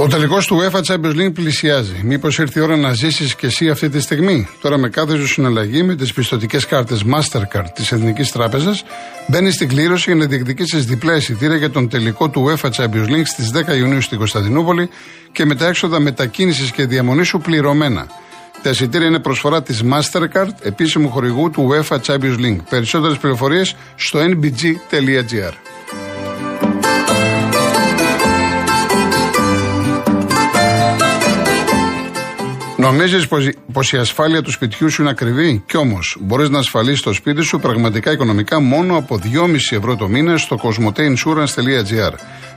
Ο τελικός του UEFA Champions League πλησιάζει. Μήπως ήρθε η ώρα να ζήσεις και εσύ αυτή τη στιγμή; Τώρα, με κάθε σου συναλλαγή με τις πιστοτικές κάρτες Mastercard της Εθνικής Τράπεζας, μπαίνει στην κλήρωση για να διεκδικήσεις διπλά εισιτήρια για τον τελικό του UEFA Champions League στις 10 Ιουνίου στην Κωνσταντινούπολη και με τα έξοδα μετακίνησης και διαμονή σου πληρωμένα. Τα εισιτήρια είναι προσφορά της Mastercard, επίσημου χορηγού του UEFA Champions League. Περισσότερες πληροφορίες στο nbg.gr. Νομίζεις πως η ασφάλεια του σπιτιού σου είναι ακριβή, κι όμως μπορείς να ασφαλίσεις το σπίτι σου πραγματικά οικονομικά μόνο από 2,5 ευρώ το μήνα στο cosmoteinsurance.gr.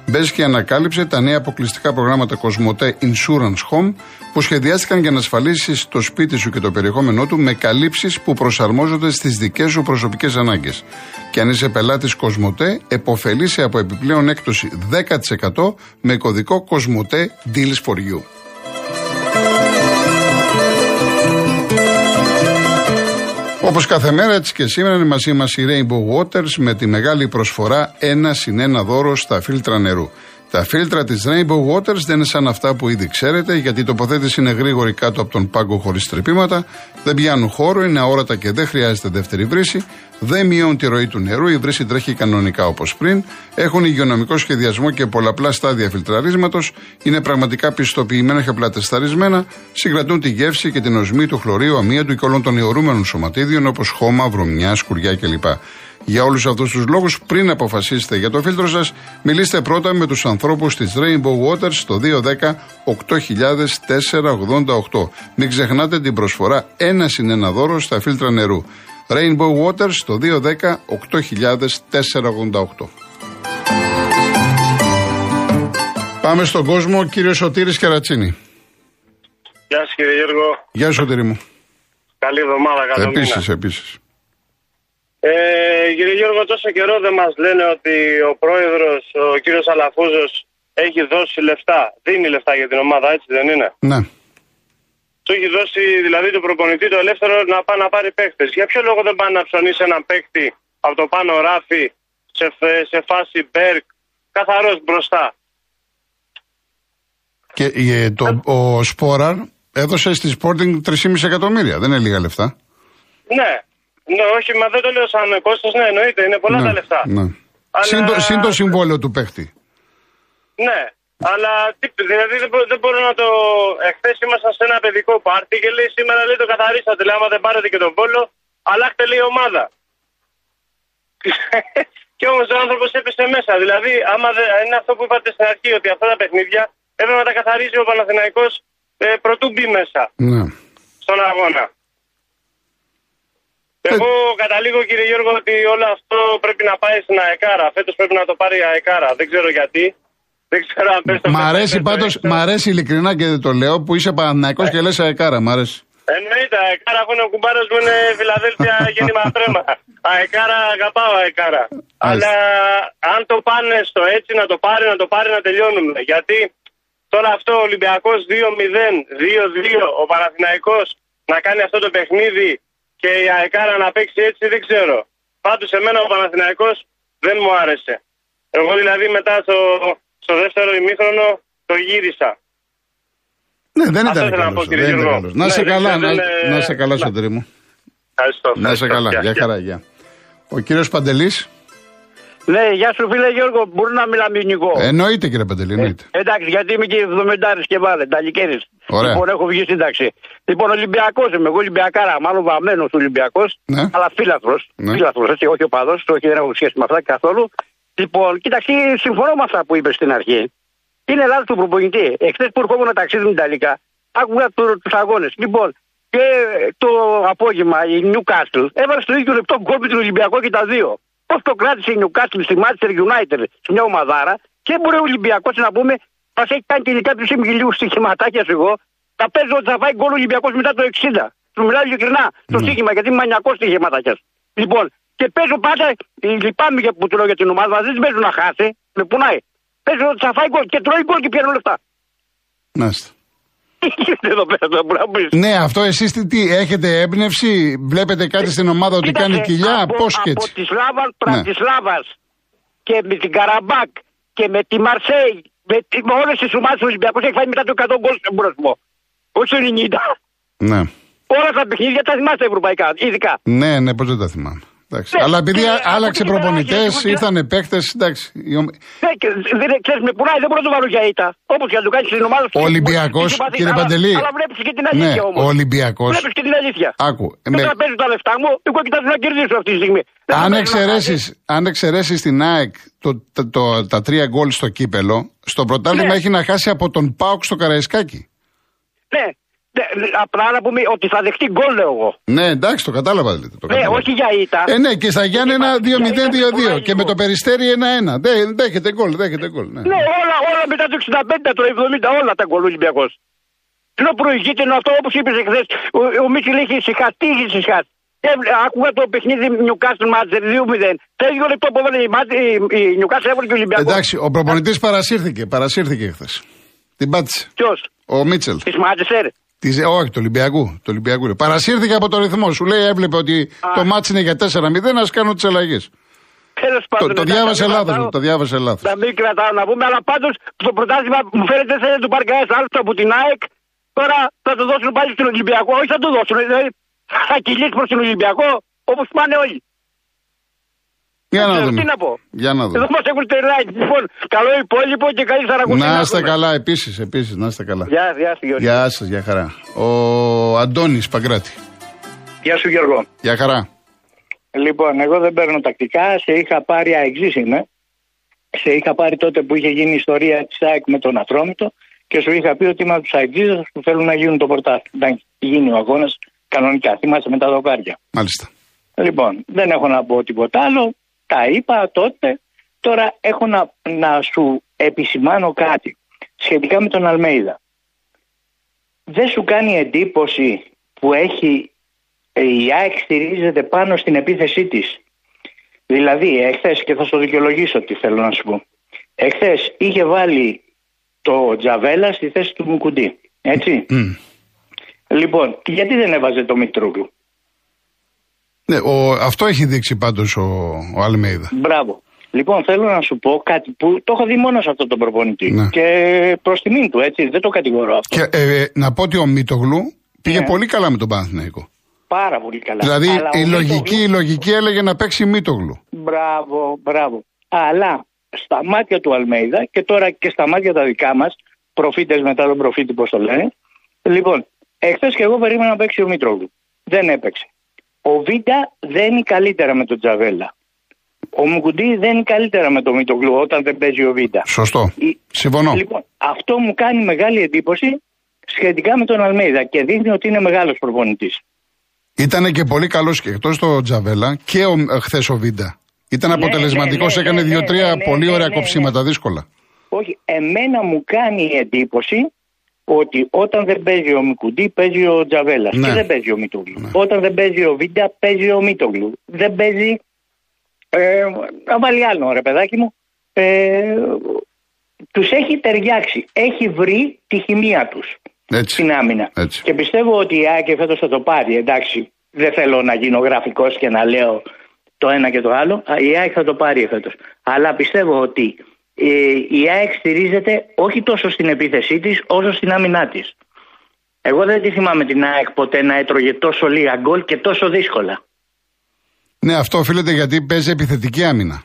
Μπες και ανακάλυψε τα νέα αποκλειστικά προγράμματα Cosmote Insurance Home που σχεδιάστηκαν για να ασφαλίσεις το σπίτι σου και το περιεχόμενό του με καλύψεις που προσαρμόζονται στις δικές σου προσωπικές ανάγκες. Και αν είσαι πελάτης Cosmote, εποφελείσαι από επιπλέον έκπτωση 10% με κωδικό Cosmote Deals for You. Όπως κάθε μέρα, έτσι και σήμερα είναι μαζί μας η Rainbow Waters με τη μεγάλη προσφορά ένα συν ένα δώρο στα φίλτρα νερού. Τα φίλτρα της Rainbow Waters δεν είναι σαν αυτά που ήδη ξέρετε, γιατί η τοποθέτηση είναι γρήγορη κάτω από τον πάγκο χωρίς τρυπήματα, δεν πιάνουν χώρο, είναι αόρατα και δεν χρειάζεται δεύτερη βρύση, δεν μειώνουν τη ροή του νερού, η βρύση τρέχει κανονικά όπως πριν, έχουν υγειονομικό σχεδιασμό και πολλαπλά στάδια φιλτραρίσματος, είναι πραγματικά πιστοποιημένα και απλά τεσταρισμένα, συγκρατούν τη γεύση και την οσμή του χλωρίου, αμύαντου και όλων των ιωρούμενων σωματίδιων όπως χώμα, βρωμιά, σκουριά κλπ. Για όλους αυτούς τους λόγους, πριν αποφασίσετε για το φίλτρο σας, μιλήστε πρώτα με τους ανθρώπους της Rainbow Waters στο 210 800488. Μην ξεχνάτε την προσφορά ένα συν ένα δώρο στα φίλτρα νερού. Rainbow Waters στο 210 800488. Πάμε στον κόσμο, κύριος Σωτήρης Κερατσίνη. Γεια σας κύριε Γιώργο. Γεια σου Σωτήρη μου. Καλή εβδομάδα, καλό Επίσης, επίσης. Ε, κύριε Γιώργο, τόσο καιρό δεν μας λένε ότι ο πρόεδρος, ο κύριος Αλαφούζος, έχει δώσει λεφτά. Δίνει λεφτά για την ομάδα, έτσι δεν είναι; Ναι. Του έχει δώσει δηλαδή το προπονητή το ελεύθερο να πάει να πάρει παίχτε. Για ποιο λόγο δεν πάει να ψωνίσει έναν παίχτη από το πάνω ράφι σε, σε φάση Μπέρκ, καθαρός μπροστά; Και ε, το, ο Σπόραρ έδωσε στη Sporting 3,5 εκατομμύρια. Δεν είναι λίγα λεφτά. Ναι, ναι, όχι, μα δεν το λέω σαν κόστος, ναι, εννοείται, είναι πολλά ναι, τα λεφτά. Ναι. Αλλά... Συν, το, συν το συμβόλαιο του παίχτη. Ναι, αλλά τι, δηλαδή δεν, μπο, δεν μπορώ να το. Εχθές ήμασταν σε ένα παιδικό πάρτι και λέει σήμερα λέει το καθαρίσατε. Λέει άμα δεν πάρετε και τον πόλο, αλλάχτε λέει ομάδα. και όμως ο άνθρωπος έπεσε μέσα. Δηλαδή, άμα δεν, είναι αυτό που είπατε στην αρχή, ότι αυτά τα παιχνίδια έπρεπε να τα καθαρίζει ο Παναθηναϊκός ε, πρωτού μπει μέσα Ναι. στον αγώνα. Εγώ καταλήγω κύριε Γιώργο ότι όλο αυτό πρέπει να πάει στην ΑΕΚΑΡΑ. Φέτος πρέπει να το πάρει η ΑΕΚΑΡΑ. Δεν ξέρω γιατί. Δεν ξέρω αν πες το Μ' πες το αρέσει πες το πάντω, έξω. μ' αρέσει ειλικρινά και δεν το λέω που είσαι Παναθηναϊκός και λες αεκάρα. Μ' αρέσει. Εννοείται, αεκάρα αφού είναι ο κουμπάρος μου είναι Φιλαδέλφια γέννημα τρέμα. Αεκάρα αγαπάω αεκάρα. Αλλά αν το πάνε στο έτσι να το πάρει, να το πάρει να τελειώνουμε. Γιατί τώρα αυτό ο Ολυμπιακός 2-0, 2-2, ο Παναθηναϊκός να κάνει αυτό το παιχνίδι και η αεκάρα να παίξει έτσι δεν ξέρω. Πάντως εμένα ο Παναθηναϊκός δεν μου άρεσε. Εγώ δηλαδή μετά στο, στο δεύτερο ημίχρονο το γύρισα. Ναι, δεν Αυτό ήταν ήθελα να πω, καλός, κύριε δεν ήταν Γιώργο. καλός. Να Ναι, σε δεν καλά, ξέρω, να, δεν, ε, να σε καλά, να- Σωτήρη μου. Ευχαριστώ. Να σε ευχαριστώ. καλά. Γεια, Γεια γεια. χαρά, γεια. Ο κύριος Παντελής. Ναι, γεια σου φίλε Γιώργο, μπορεί να μιλάμε ελληνικό. Εννοείται κύριε Παντελή, εννοείται. Ε, εντάξει, γιατί είμαι και 70 και βάλε, ταλικέρι. Ωραία. Λοιπόν, έχω βγει σύνταξη. Λοιπόν, Ολυμπιακός είμαι, εγώ Ολυμπιακάρα, μάλλον βαμμένος Ολυμπιακός, Ναι. αλλά φίλαθρος. Ναι. Φίλαθρος, έτσι, όχι οπαδό, όχι δεν έχω σχέση με αυτά καθόλου. Λοιπόν, κοίταξε, συμφωνώ με αυτά που είπες στην αρχή. Είναι λάθος του προπονητή. Εχθές που ερχόμουν να ταξίδι με την Ιταλικά, άκουγα τους αγώνες. Λοιπόν, και το απόγευμα η Newcastle έβαλε στο ίδιο λεπτό γκολ με τον Ολυμπιακό και τα δύο. Πώ το κράτησε η Newcastle στη Manchester United, σε μια ομαδάρα, και μπορεί ο Ολυμπιακός να πούμε, μας έχει κάνει τελικά του λίγο στοιχηματάκια σου εγώ. Θα παίζω ότι θα φάει γκολ ο Ολυμπιακός μετά το 60. Του μιλάω ειλικρινά το στοίχημα, γιατί είμαι μανιακός στοιχηματάκιας. Λοιπόν, και παίζω πάντα, ε, λυπάμαι για που του λέω για την ομάδα, μας δεν παίζω να χάσει, με πουνάει. Παίζω ότι θα φάει γκολ και τρώει γκολ και πιάνω λεφτά. Μάλιστα. Τι γίνεται εδώ πέρα τώρα, μπορεί να πεις. Ναι, αυτό εσείς τι, τι, έχετε έμπνευση, βλέπετε κάτι στην ομάδα ότι Κοίταξε, κάνει κοιλιά, από, πώς και Από έτσι. τη Σλάβα, Ναι. τη Σλάβας και με την Καραμπάκ και με τη Μαρσέη Με, με όλες τις ομάδες του Ολυμπιακούς έχει φάει μετά το 100 γκολ, δεν μπορώ να σου πω. Όχι το 90. Ναι. Όλα τα παιχνίδια τα θυμάστε ευρωπαϊκά, ειδικά. Ναι, ναι, πώς δεν τα θυμάμαι. Εντάξει. Ναι, Αλλά επειδή και α- από άλλαξε εκεί πέρα προπονητές, έχει- ήρθαν παίχτε. Εντάξει. η ομ- Ναι, και δεν ξέρεις, με πουλάει, δεν μπορώ να το βάλω για ήττα. Όπως και να το κάνεις στην ομάδα σου. Ο Ολυμπιακός, Είσαι συμπαθής, κύριε αλλά- Παντελή. Αλλά βλέπεις και την Ναι, αλήθεια όμως. ο Ολυμπιακός. Βλέπεις και την αλήθεια. Άκου. Και με- Όταν παίζουν τα λεφτά μου, εγώ κοιτάζω να κερδίσω αυτή τη στιγμή. Δεν αν θα παίρνω εξαιρέσει αν εξαιρέσεις την ΑΕΚ το, το, το- τα τρία γκολ στο κύπελο, στο πρωτάθλημα Ναι. έχει να χάσει από τον Πάουκ στο Καραϊσκάκι. Ναι, ναι, απλά να πούμε ότι θα δεχτεί γκολ, λέω εγώ. Ναι, εντάξει, το κατάλαβα δηλαδή. Το Ναι, κατάλαβα. όχι για ήττα. Ε, ναι, και στα Γιάννενα Για ήττα 2-0-2-2 πουλάει και με λίγο. το περιστέρι 1-1. Δε, δέχεται γκολ, δέχεται γκολ. Ναι. Ναι, όλα, όλα μετά το 65, το 70, όλα τα γκολ Ολυμπιακός. Ενώ προηγείται είναι αυτό όπως είπες εχθές, ο, ο Μίτσελ είχε ησυχάσει. Τι είχε ησυχάσει. Έβλε- Άκουγα το παιχνίδι Νιουκάστρο Μάτζερ 2-0. Το ίδιο λεπτό που έβαλε η, Μάτ- η, η Νιουκάστρο έβαλε και ο Ολυμπιακός. Εντάξει, ο προπονητής παρασύρθηκε, παρασύρθηκε χθε. Την πάτησε. Ποιος, Ο Μίτσελ. της Μάτζερ. Της, ε, όχι, του Ολυμπιακού. Του Ολυμπιακού. λέει. Παρασύρθηκε από το ρυθμό. Σου λέει, έβλεπε ότι το μάτς είναι για 4-0, ας κάνω τις αλλαγές. Τέλος Το, πάντων. το εντάξει, διάβασε να μην λάθος. κρατάω- Το διάβασε λάθος. Να μην κρατάω να πούμε, αλλά πάντως το πρωτάθλημα μου φαίνεται δεν του πάρει κανένας άλλος από την ΑΕΚ. Τώρα θα το δώσουν πάλι στον Ολυμπιακό. Όχι, θα το δώσουν. Δηλαδή, θα κυλήσει προς τον Ολυμπιακό όπως πάνε όλοι. Για να Ε, δούμε. Τι να πω. Για να Εδώ δούμε. μας έχουν τρελάει. Λοιπόν, καλό υπόλοιπο και καλή Σαρακοστή. Να είστε καλά, επίσης, επίσης, να είστε καλά. Γεια, γεια σου Γιώργο. Γεια σας, για χαρά. Ο Αντώνης Παγκράτη. Γεια σου Γιώργο. Για χαρά. Λοιπόν, εγώ δεν παίρνω τακτικά, σε είχα πάρει αεξής είμαι. Σε είχα πάρει τότε που είχε γίνει η ιστορία της ΑΕΚ με τον Ατρόμητο και σου είχα πει ότι είμαι από τους αεξίδε που θέλουν να γίνουν το πορτάθλημα. Να γίνει ο αγώνας κανονικά. Θυμάσαι με τα δοκάρια. Μάλιστα. Λοιπόν, δεν έχω να πω τίποτα άλλο. Τα είπα τότε. Τώρα έχω να, να σου επισημάνω κάτι σχετικά με τον Αλμέιδα. Δεν σου κάνει εντύπωση που έχει ε, η ΑΕΚ στηρίζεται πάνω στην επίθεσή της. Δηλαδή, εχθές, και θα σου δικαιολογήσω τι θέλω να σου πω. Εχθές είχε βάλει το Τζαβέλα στη θέση του Μουκουντή. Έτσι. Μμ. Λοιπόν, γιατί δεν έβαζε το Μητρούγλου; Ναι, ο, αυτό έχει δείξει πάντως ο, ο Αλμέιδα. Μπράβο. Λοιπόν, θέλω να σου πω κάτι που το έχω δει μόνος σε αυτόν τον προπονητή. Ναι. Και προς τιμήν του, έτσι. Δεν το κατηγορώ αυτό. Και ε, να πω ότι ο Μίτογλου πήγε Ναι. πολύ καλά με τον Παναθηναϊκό. Πάρα πολύ καλά. Δηλαδή Αλλά ο η λογική, Μίτογλου- η λογική έλεγε να παίξει Μίτογλου. Μπράβο, μπράβο. Αλλά στα μάτια του Αλμέιδα και τώρα και στα μάτια τα δικά μας, προφήτες μετά τον προφήτη, πώς το λένε. Λοιπόν, εχθές και εγώ περίμενα να παίξει ο Μήτρογλου. Δεν έπαιξε. Ο Βίντα δεν είναι καλύτερα με τον Τζαβέλα. Ο Μουκουντή δεν είναι καλύτερα με τον Μήτρογλου όταν δεν παίζει ο Βίντα. Σωστό. Η- Συμφωνώ. Λοιπόν, αυτό μου κάνει μεγάλη εντύπωση σχετικά με τον Αλμέιδα και δείχνει ότι είναι μεγάλος προπονητής. Ήταν και πολύ καλός και εκτός το Τζαβέλα και ο, χθες ο Βίντα. Ήταν Ναι, αποτελεσματικός, ναι, ναι, έκανε ναι, δύο-τρία ναι, ναι, πολύ ναι, ωραία ναι, κοψίματα δύσκολα. Όχι, εμένα μου κάνει εντύπωση ότι όταν δεν παίζει ο Μικουντή παίζει ο Τζαβέλα Ναι. και δεν παίζει ο Μητόγλου. Όταν δεν παίζει ο Βίντα παίζει ο Μητόγλου. Δεν παίζει. Ε, να βάλει άλλο ρε παιδάκι μου. Ε, τους έχει ταιριάξει. Έχει βρει τη χημεία τους Έτσι. στην άμυνα. Έτσι. Και πιστεύω ότι η ΑΕΚ φέτος θα το πάρει. Εντάξει, δεν θέλω να γίνω γραφικός και να λέω το ένα και το άλλο. Α, Η ΑΕΚ θα το πάρει φέτος. Αλλά πιστεύω ότι ε, η ΑΕΚ στηρίζεται όχι τόσο στην επίθεσή της, όσο στην άμυνά της. Εγώ δεν τη θυμάμαι την ΑΕΚ ποτέ να έτρωγε τόσο λίγα γκολ και τόσο δύσκολα. Ναι, αυτό οφείλεται γιατί παίζει επιθετική άμυνα.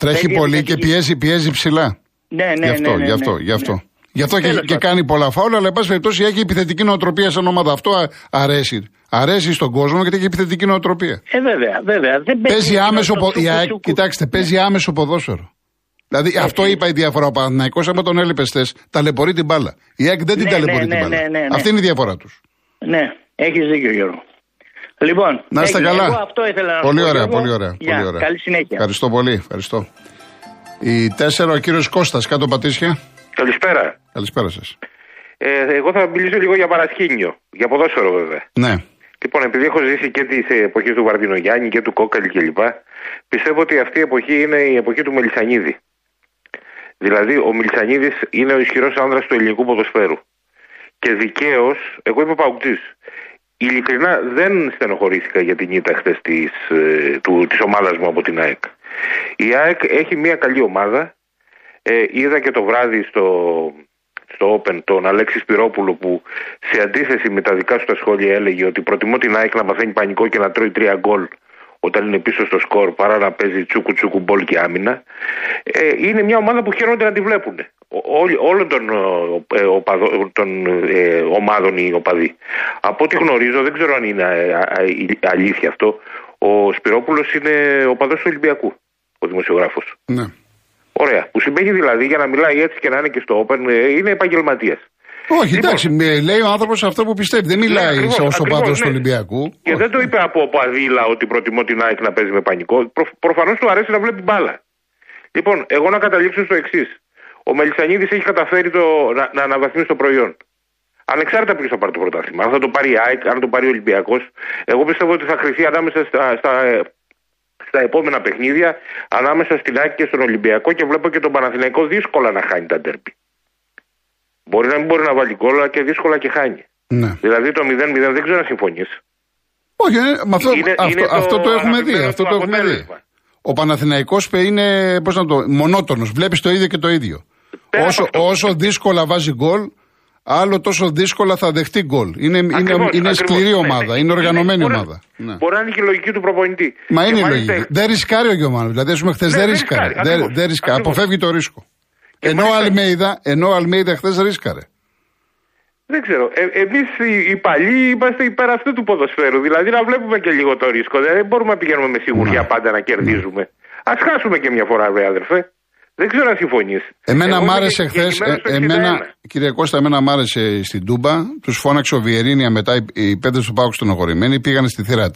Τρέχει Παίζει πολύ και επιθετική. πιέζει, πιέζει ψηλά. Ναι, ναι, γι' αυτό, ναι, ναι, γι' αυτό, ναι, γι' αυτό. ναι. Γι' αυτό και, Τέλος και πάντων. κάνει πολλά φάουλα, αλλά εν πάση περιπτώσει έχει επιθετική νοοτροπία σαν ομάδα. Αυτό α- αρέσει. Αρέσει στον κόσμο γιατί έχει επιθετική νοοτροπία. Ε, βέβαια, βέβαια. Δεν Παίζει άμεσο το πο- σούκου, η ΑΕΚ, σούκου. Κοιτάξτε, παίζει άμεσο ποδόσφαιρο. Δηλαδή αυτό είπα η διαφορά. Ο Παναθηναϊκός άμα τον έλειπες χθε, ταλαιπωρεί την μπάλα. Η ΑΕΚ δεν την Ναι, ταλαιπωρεί ναι, την ναι, μπάλα. ναι, ναι, ναι. Αυτή είναι η διαφορά τους. Ναι, έχεις δίκιο Γιώργο. Λοιπόν, Να είστε έγινε. καλά. Εγώ αυτό ήθελα να σου Πολύ πω, ωραία, Γιώργο. πολύ ωραία. Γεια, πολύ ωραία. Καλή συνέχεια. Ευχαριστώ πολύ. Ευχαριστώ. Η τέσσερα, ο κύριος Κώστας, κάτω πατήσια. Καλησπέρα. Καλησπέρα σας. Ε, εγώ θα μιλήσω λίγο για παρασκήνιο. Για ποδόσφαιρο βέβαια. Ναι. Λοιπόν, επειδή έχω ζήσει και τις εποχές του Βαρδινογιάννη και του Κόκαλη κλπ., πιστεύω ότι αυτή η εποχή είναι η εποχή του Μελισανίδη. Δηλαδή, ο Μελισανίδη είναι ο ισχυρός άνδρας του ελληνικού ποδοσφαίρου. Και δικαίως, εγώ είμαι παουκτή. Ειλικρινά δεν στενοχωρήθηκα για την ήττα χθες της της ομάδας μου από την ΑΕΚ. Η ΑΕΚ έχει μια καλή ομάδα. Ε, είδα και το βράδυ στο, στο Open τον Αλέξης Σπυρόπουλο που σε αντίθεση με τα δικά σου τα σχόλια έλεγε ότι προτιμώ την ΑΕΚ να μαθαίνει πανικό και να τρώει τρία γκολ όταν είναι πίσω στο σκορ παρά να παίζει τσούκου τσούκου μπολ και άμυνα. Ε, είναι μια ομάδα που χαίρονται να τη βλέπουν. Όλων των, ε, οπαδο, των ε, ομάδων οι οπαδοί. Από ό,τι γνωρίζω, δεν ξέρω αν είναι ε, αλήθεια αυτό, ο Σπυρόπουλος είναι οπαδός του Ολυμπιακού, ο δημοσιογράφος. Ναι. Ωραία. Που σημαίνει δηλαδή για να μιλάει έτσι και να είναι και στο Open ε, είναι επαγγελματίας. Όχι, λοιπόν, εντάξει, λέει ο άνθρωπος αυτό που πιστεύει. Δεν μιλάει ναι, ω οπαδό του Ολυμπιακού. Και δεν το είπε από παδίλα ότι προτιμώ την ΑΕΚ να παίζει με πανικό. Προ, Προφανώς του αρέσει να βλέπει μπάλα. Λοιπόν, εγώ να καταλήξω στο εξής. Ο Μελισανίδης έχει καταφέρει το, να, να αναβαθμίσει το προϊόν. Ανεξάρτητα ποιος θα πάρει το πρωτάθλημα. Αν θα το πάρει η ΑΕΚ, αν το πάρει ο Ολυμπιακός, εγώ πιστεύω ότι θα χρηθεί ανάμεσα στα, στα, στα επόμενα παιχνίδια ανάμεσα στην ΑΕΚ και στον Ολυμπιακό και βλέπω και τον Παναθηναϊκό δύσκολα να χάνει τα τέρπη. Μπορεί να μην μπορεί να βάλει κόλλα και δύσκολα και χάνει. Ναι. Δηλαδή το 0-0 δεν ξέρω να συμφωνείς. Όχι, ε, αυτό, είναι, αυτό, είναι αυτό, το, έχουμε δει. Αυτό το έχουμε δει. Ο Παναθηναϊκός είναι πώς να το, μονότονος. Βλέπεις το ίδιο και το ίδιο. όσο, όσο δύσκολα βάζει γκολ, άλλο τόσο δύσκολα θα δεχτεί γκολ. Είναι, ακριβώς, είναι, είναι ακριβώς, σκληρή ομάδα, είναι οργανωμένη είναι, ομάδα. Μπορεί, ναι. μπορεί να είναι και η λογική του προπονητή. Μα είναι η λογική. Δεν ρισκάρει ο Γιωμάνο. Δηλαδή, ας πούμε, χθες ναι, δεν ρισκάρει. Δεν ρισκάρει. Αποφεύγει το ρίσκο. Ενώ ο Αλμέιδα, ενώ Αλμέιδα χθες ρίσκαρε. Δεν ξέρω. Ε, Εμείς οι, οι παλιοί είμαστε υπέρ αυτού του ποδοσφαίρου. Δηλαδή να βλέπουμε και λίγο το ρίσκο. Δεν μπορούμε να πηγαίνουμε με σιγουριά ναι. πάντα να κερδίζουμε. Ναι. Α χάσουμε και μια φορά, βέβαια, αδερφέ. Δεν ξέρω αν συμφωνείς. Εμένα μ' άρεσε χθες. Ε, εμένα, κύριε Κώστα, εμένα μ' άρεε στην Τούμπα. Τους φώναξε ο Βιερίνια μετά οι, οι πέντε του Πάουξ στενοχωρημένοι. Πήγαν στη θύρα 4.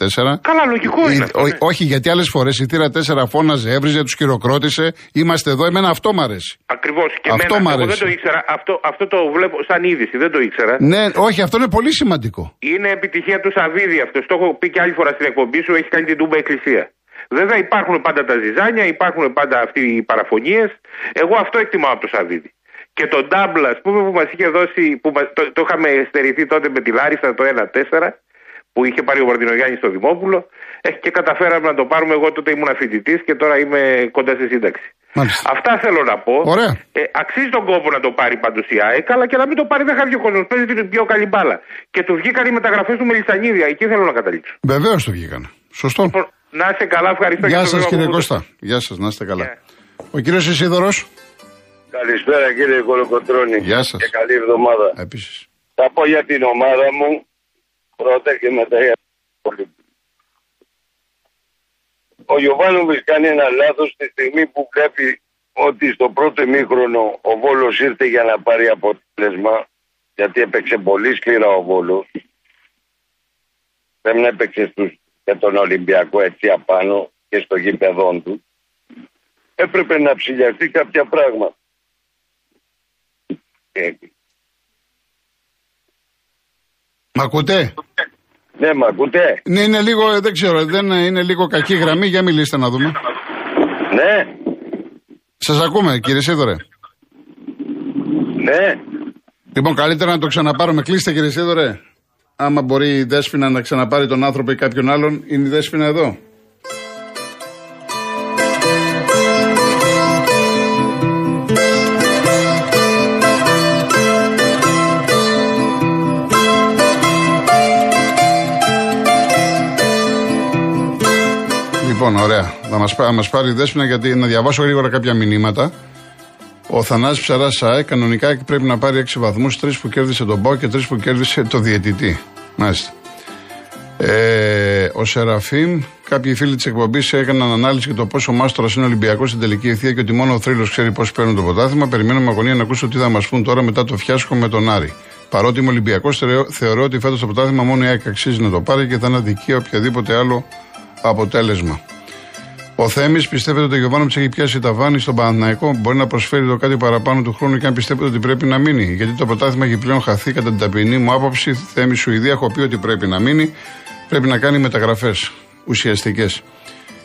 Καλά, λογικό είναι. αυτό, ναι. Όχι, γιατί άλλες φορές η θύρα 4 φώναζε, έβριζε, τους χειροκρότησε. Είμαστε εδώ. Εμένα αυτό μ' αρέσει. Ακριβώς. Και αυτό εμένα, εγώ δεν το ήξερα. Αυτό, αυτό το βλέπω σαν είδηση. Δεν το ήξερα. Ναι, όχι, αυτό είναι πολύ σημαντικό. Είναι επιτυχία του Σαββίδη αυτό. Το έχω πει και άλλη φορά στην εκπομπή σου. Έχει κάνει την Τούμπα Εκκλησία. Βέβαια υπάρχουν πάντα τα ζυζάνια, υπάρχουν πάντα αυτοί οι παραφωνίες. Εγώ αυτό εκτιμάω από το Σαββίδι. Και τον Ντάμπλ, ας πούμε, που μας είχε δώσει, που το, το είχαμε στερηθεί τότε με τη Λάρισα το 1-4, που είχε πάρει ο Βαρδινογιάννη στο Δημόπουλο, έχει και καταφέραμε να το πάρουμε. Εγώ τότε ήμουν φοιτητής και τώρα είμαι κοντά στη σύνταξη. Μάλιστα. Αυτά θέλω να πω. Ωραία. Ε, αξίζει τον κόπο να το πάρει πάντως η ΑΕΚ, αλλά και να μην το πάρει δεν χάρη ο κόσμος. Παίζει την πιο καλή μπάλα. Και τους βγήκαν οι μεταγραφές του Μελισανίδια. Εκεί θέλω να καταλήξω. Βεβαίως τους βγήκαν. Σωστό. Λοιπόν, να είστε καλά, ευχαριστώ. Γεια σας κύριε Κώστα. Γεια σας, να είστε καλά. Yeah. Ο κύριος Ισίδωρος. Καλησπέρα κύριε Κολοκοτρόνη. Γεια σας. Και καλή εβδομάδα. Επίσης. Θα πω για την ομάδα μου πρώτα και μετά για Ο Γιωβάνοβης κάνει ένα λάθος τη στιγμή που βλέπει ότι στο πρώτο ημίχρονο ο Βόλος ήρθε για να πάρει αποτέλεσμα γιατί έπαιξε πολύ σκληρά ο Βόλος. Πρέπει να έπαιξε στους και τον Ολυμπιακό έτσι απάνω και στο γήπεδό του, έπρεπε να ψηλιαστεί κάποια πράγματα. Μ' ακούτε; Ναι, μ' ακούτε; Ναι, είναι λίγο, δεν ξέρω, δεν είναι λίγο κακή γραμμή. Για μιλήστε να δούμε. Ναι. Σας ακούμε, κύριε Σίδωρε. Ναι. Λοιπόν, καλύτερα να το ξαναπάρουμε. Κλείστε, κύριε Σίδωρε. Άμα μπορεί η Δέσποινα να ξαναπάρει τον άνθρωπο ή κάποιον άλλον, είναι η Δέσποινα εδώ. Λοιπόν, ωραία. Θα μας, μας πάρει η Δέσποινα γιατί να διαβάσω γρήγορα κάποια μηνύματα. Ο Θανάσης Ψαράς ΣΑΕ κανονικά πρέπει να πάρει 6 βαθμούς, 3 που κέρδισε τον Πάο και 3 που κέρδισε το διαιτητή. Μάλιστα. Ε, ο Σεραφείμ, κάποιοι φίλοι της εκπομπής έκαναν ανάλυση για το πόσο μάστορας είναι ο Ολυμπιακός στην τελική ευθεία και ότι μόνο ο θρύλος ξέρει πώς παίρνουν το ποτάθλημα. Περιμένω με αγωνία να ακούσω τι θα μας πούν τώρα μετά το φιάσκο με τον Άρη. Παρότι είμαι Ολυμπιακός, θεωρώ ότι φέτος το ποτάθλημα μόνο η ΑΕΚ αξίζει να το πάρει και θα είναι αδικία οποιαδήποτε άλλο αποτέλεσμα. Ο Θέμη πιστεύετε ότι ο Γιωβάνο έχει πιάσει τα βάνη στον Παναθηναϊκό; Μπορεί να προσφέρει το κάτι παραπάνω του χρόνου και αν πιστεύετε ότι πρέπει να μείνει; Γιατί το πρωτάθλημα έχει πλέον χαθεί κατά την ταπεινή μου άποψη. Θέμη Σουηδία έχω πει ότι πρέπει να μείνει. Πρέπει να κάνει μεταγραφές ουσιαστικές.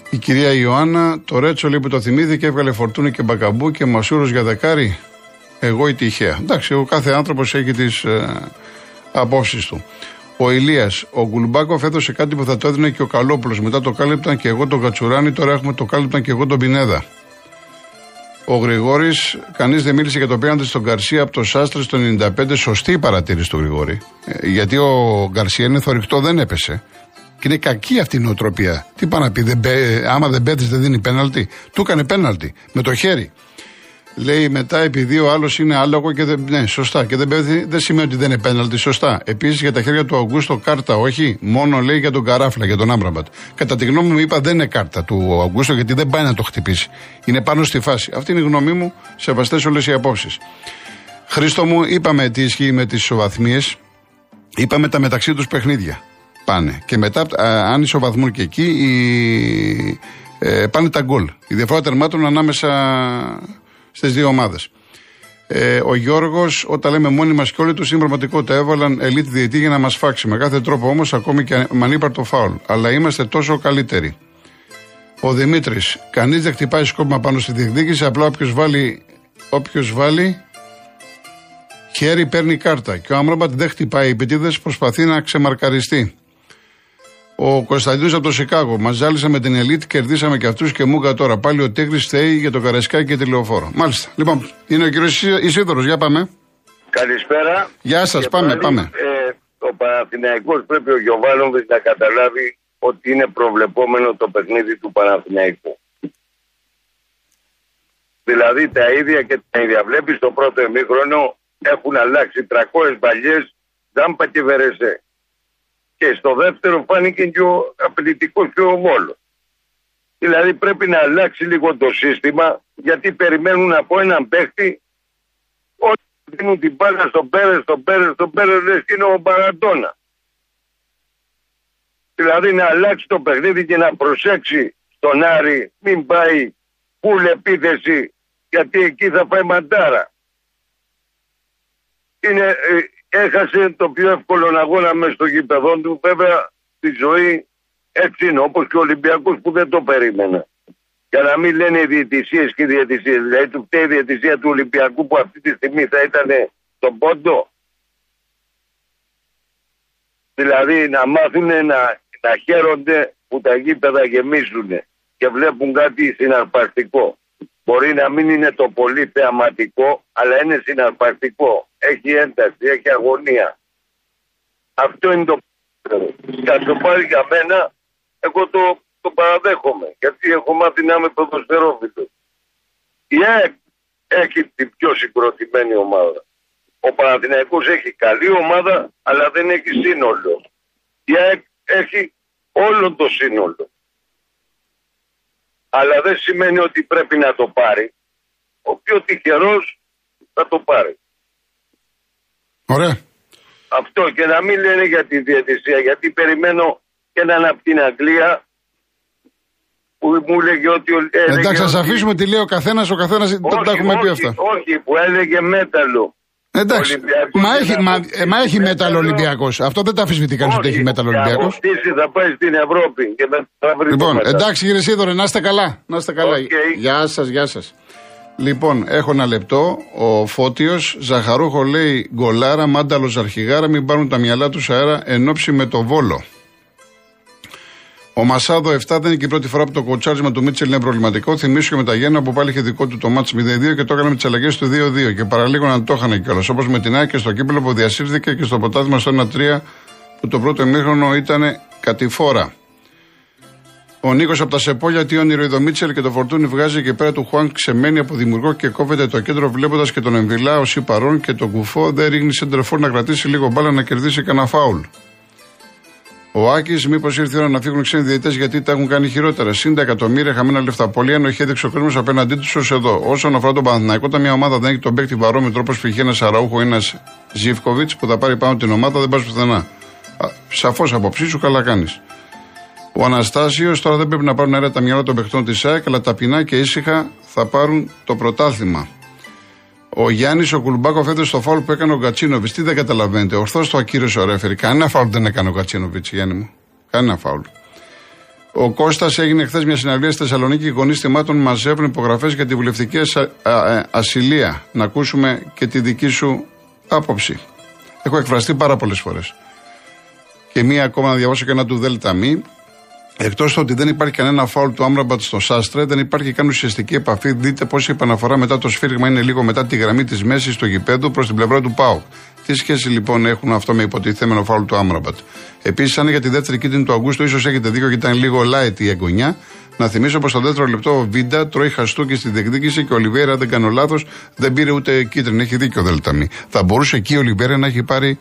Η κυρία Ιωάννα, το Ρέτσο λέει που το θυμήθηκε, έβγαλε φορτούνη και μπακαμπού και μασούρος για δεκάρι. Εγώ η τυχαία. Εντάξει, ο κάθε άνθρωπος έχει τις ε, απόψεις του. Ο Ηλίας, ο Γκουλμπάκοφ έδωσε κάτι που θα το έδινε και ο Καλόπουλος. Μετά το κάλυπταν και εγώ τον Κατσουράνη, τώρα έχουμε το κάλυπταν και εγώ τον Πινέδα. Ο Γρηγόρης, κανείς δεν μίλησε για το πέναντι στον Γκαρσία από το Σάστρε στο 95. Σωστή η παρατήρηση του Γρηγόρη. Ε, γιατί ο Γκαρσία είναι θορυκτό, δεν έπεσε. Και είναι κακή αυτή η νοοτροπία. Τι πάει να πει, δεν, άμα δεν πέτει δεν δίνει πέναλτι. Του έκανε πέναλτι με το χέρι. Λέει μετά, επειδή ο άλλος είναι άλογο και δεν. Ναι, σωστά. Και δεν, δεν σημαίνει ότι δεν είναι πέναλτι, σωστά. Επίσης για τα χέρια του Αγκούστο κάρτα, όχι. Μόνο λέει για τον Καράφλα, για τον Άμπραμπατ. Κατά τη γνώμη μου, είπα δεν είναι κάρτα του Αγκούστο, γιατί δεν πάει να το χτυπήσει. Είναι πάνω στη φάση. Αυτή είναι η γνώμη μου. Σεβαστές όλες οι απόψεις. Χρήστο μου, είπαμε τι ισχύει με τις ισοβαθμίες. Είπαμε τα μεταξύ τους παιχνίδια. Πάνε. Και μετά, αν ισοβαθμούν και εκεί, οι, ε, πάνε τα γκολ. Η διαφορά τερμάτων ανάμεσα στις δύο ομάδες. Ε, ο Γιώργος, όταν λέμε μόνοι μας και όλοι του, στην πραγματικότητα έβαλαν ελίτ διαιτή για να μας φάξει. Με κάθε τρόπο όμως, ακόμη και με το φάουλ. Αλλά είμαστε τόσο καλύτεροι. Ο Δημήτρης, κανείς δεν χτυπάει σκόπιμα πάνω στη διεκδίκηση. Απλά όποιος βάλει, όποιος βάλει χέρι παίρνει κάρτα. Και ο Άμραμπατ δεν χτυπάει επιτίδε, προσπαθεί να ξεμαρκαριστεί. Ο Κωνσταντίνος από το Σικάγο. Μας ζάλισα με την Ελίτ, κερδίσαμε και αυτούς και μούγκα τώρα. Πάλι ο Τίγρης θέει για το Καρασκάκι και τη Λεωφόρο. Μάλιστα. Λοιπόν, είναι ο κύριος Ισίδωρος. Για πάμε. Καλησπέρα. Γεια σας, πάμε, πάμε. Ε, ο Παναθηναϊκός πρέπει ο Γιωβάνοβιτς να καταλάβει ότι είναι προβλεπόμενο το παιχνίδι του Παναθηναϊκού. Δηλαδή τα ίδια και τα ίδια. Βλέπεις το πρώτο εμίχρονο έχουν αλλάξει 300 παλιέ, Τζάμπα και Βερεσέ. Και στο δεύτερο φάνηκε και ο απαιτητικός και ο Βόλος. Δηλαδή πρέπει να αλλάξει λίγο το σύστημα γιατί περιμένουν από έναν παίχτη ότι δίνουν την μπάλα στον Πέρες, στον Πέρες, στον Πέρες, λες και είναι ο Μπαρατόνα. Δηλαδή να αλλάξει το παιχνίδι και να προσέξει τον Άρη, μην πάει πουλ επίθεση, γιατί εκεί θα πάει μαντάρα. Είναι, ε, έχασε το πιο εύκολο αγώνα μέσα στο γήπεδο του. Βέβαια, στη ζωή έτσι είναι, όπως και ο Ολυμπιακός που δεν το περίμενα. Για να μην λένε οι διαιτησίες και οι διαιτησίες. Δηλαδή, του φταίει η διαιτησία του Ολυμπιακού που αυτή τη στιγμή θα ήταν στον πόντο. Δηλαδή, να μάθουν να, να χαίρονται που τα γήπεδα γεμίζουν και βλέπουν κάτι συναρπαστικό. Μπορεί να μην είναι το πολύ θεαματικό, αλλά είναι συναρπαστικό. Έχει ένταση, έχει αγωνία. Αυτό είναι το Θα το πάρει για μένα, εγώ το, το παραδέχομαι. Γιατί έχω μάθει να είμαι ποδοσφαιρόφιλος. Η ΑΕΚ έχει την πιο συγκροτημένη ομάδα. Ο Παναθηναϊκός έχει καλή ομάδα, αλλά δεν έχει σύνολο. Η ΑΕΚ έχει όλο το σύνολο αλλά δεν σημαίνει ότι πρέπει να το πάρει. Ο πιο τυχερός θα το πάρει. Ωραία. Αυτό και να μην λένε για τη διαιτησία, γιατί περιμένω έναν από την Αγγλία που μου έλεγε ότι. Εντάξει, ας αφήσουμε τι λέει ο καθένας, ο καθένας τα έχουμε πει αυτά. Όχι, που έλεγε μέταλλο. Εντάξει. Μα έχει, μα, ε, μα έχει μέταλλο Ολυμπιακός. Αυτό δεν τα αφισβητεί κανείς ότι έχει μέταλλο Ολυμπιακός. θα πάει στην Ευρώπη και θα βρει Λοιπόν, εντάξει κύριε Σίδωρε, να είστε καλά. Να είστε καλά. Γεια σας, γεια σας. Λοιπόν, έχω ένα λεπτό. Ο Φώτιος Ζαχαρούχο λέει γκολάρα, μάνταλος αρχηγάρα, μην πάρουν τα μυαλά τους αέρα ενόψει με το βόλο. Ο Μασάδο 7 δεν είναι και η πρώτη φορά που το κοτσάρισμα του Μίτσελ είναι προβληματικό. Θυμίσω και με τα Γέννα που πάλι είχε δικό του το μάτς 0-2 και το έκανε με τις αλλαγές του 2-2. Και παραλίγο να το είχαν κιόλας. Όπως με την Άκη στο κύπελο που διασύρθηκε και στο ποτάθημα στο 1-3 που το πρώτο εμίχρονο ήταν κατηφόρα. Ο Νίκος από τα Σεπόλια, τι όνειρο είδο Μίτσελ και το φορτούνι βγάζει και πέρα του Χουάν ξεμένει από δημιουργό και κόβεται το κέντρο βλέποντας και τον Εμβιλά ω παρόν και τον κουφό δεν ρίχνει σέντερφορ να κρατήσει λίγο μπάλα να κερδίσει κανένα φάουλ. Ο Άκης, μήπως ήρθε η ώρα να φύγουν ξένοι διαιτητές γιατί τα έχουν κάνει χειρότερα. Συν τα εκατομμύρια χαμένα λεφτά. Πολύ ενοχή έδειξε ο κόσμος απέναντί τους ως εδώ. Όσον αφορά τον Παναθηναϊκό, όταν μια ομάδα δεν έχει τον παίκτη βαρόμετρο όπω π.χ. ένας Αραούχο ή ένας Ζήφκοβιτς που θα πάρει πάνω την ομάδα, δεν πας πουθενά. Σαφώς απόψη σου, καλά κάνεις. Ο Αναστάσιος τώρα δεν πρέπει να πάρουν αέρα τα μυαλά των παιχτών της ΑΕΚ, αλλά ταπεινά και ήσυχα θα πάρουν το πρωτάθλημα. Ο Γιάννης ο Κουλμπάκοφ έδωσε το φάουλ που έκανε ο Γκατσίνοβιτς. Τι δεν καταλαβαίνετε. Ορθώς το ακύρωσε ο Ρέφερη. Κανένα φάουλ δεν έκανε ο Γκατσίνοβιτς, Γιάννη μου. Κανένα φάουλ. Ο Κώστας έγινε χθες μια συναυλία στη Θεσσαλονίκη. Οι γονείς θυμάτων μαζεύουν υπογραφές για τη βουλευτική ασυλία. Να ακούσουμε και τη δική σου άποψη. Έχω εκφραστεί πάρα πολλές φορές. Και μία ακόμα να διαβάσω και ένα του Δέλτα Μη. Εκτός ότι δεν υπάρχει κανένα φάουλ του Άμραμπατ στο Σάστρε, δεν υπάρχει καν ουσιαστική επαφή. Δείτε πώς η επαναφορά μετά το σφύριγμα είναι λίγο μετά τη γραμμή της μέσης στο γηπέδου προς την πλευρά του Πάου. Τι σχέση λοιπόν έχουν αυτό με υποτιθέμενο φάουλ του Άμραμπατ; Επίσης, αν για τη δεύτερη κίτρινη του Αγκούστου, ίσως έχετε δίκιο και ήταν λίγο light η εγγονιά. Να θυμίσω πως στο δεύτερο λεπτό ο Βίντα τρώει χαστούκι στη διεκδίκηση και ο Ολιβέρα, δεν κάνω λάθος, δεν πήρε ούτε κίτρινη. Έχει δίκιο ο Δελταμή. Θα μπορούσε εκεί ο Ολιβέρα να έχει πάρει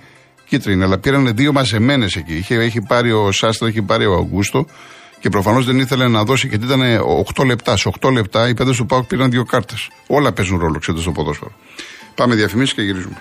κίτρινη, αλλά πήραν δύο μαζεμένες εκεί. Είχε, έχει πάρει ο Σάστρα, έχει πάρει ο Αγκούστο και προφανώς δεν ήθελε να δώσει γιατί ήταν 8 λεπτά. Σε 8 λεπτά οι παίδε του Πάουκ πήραν δύο κάρτες. Όλα παίζουν ρόλο, ξέρετε, στο ποδόσφαιρο. Πάμε διαφημίσεις και γυρίζουμε.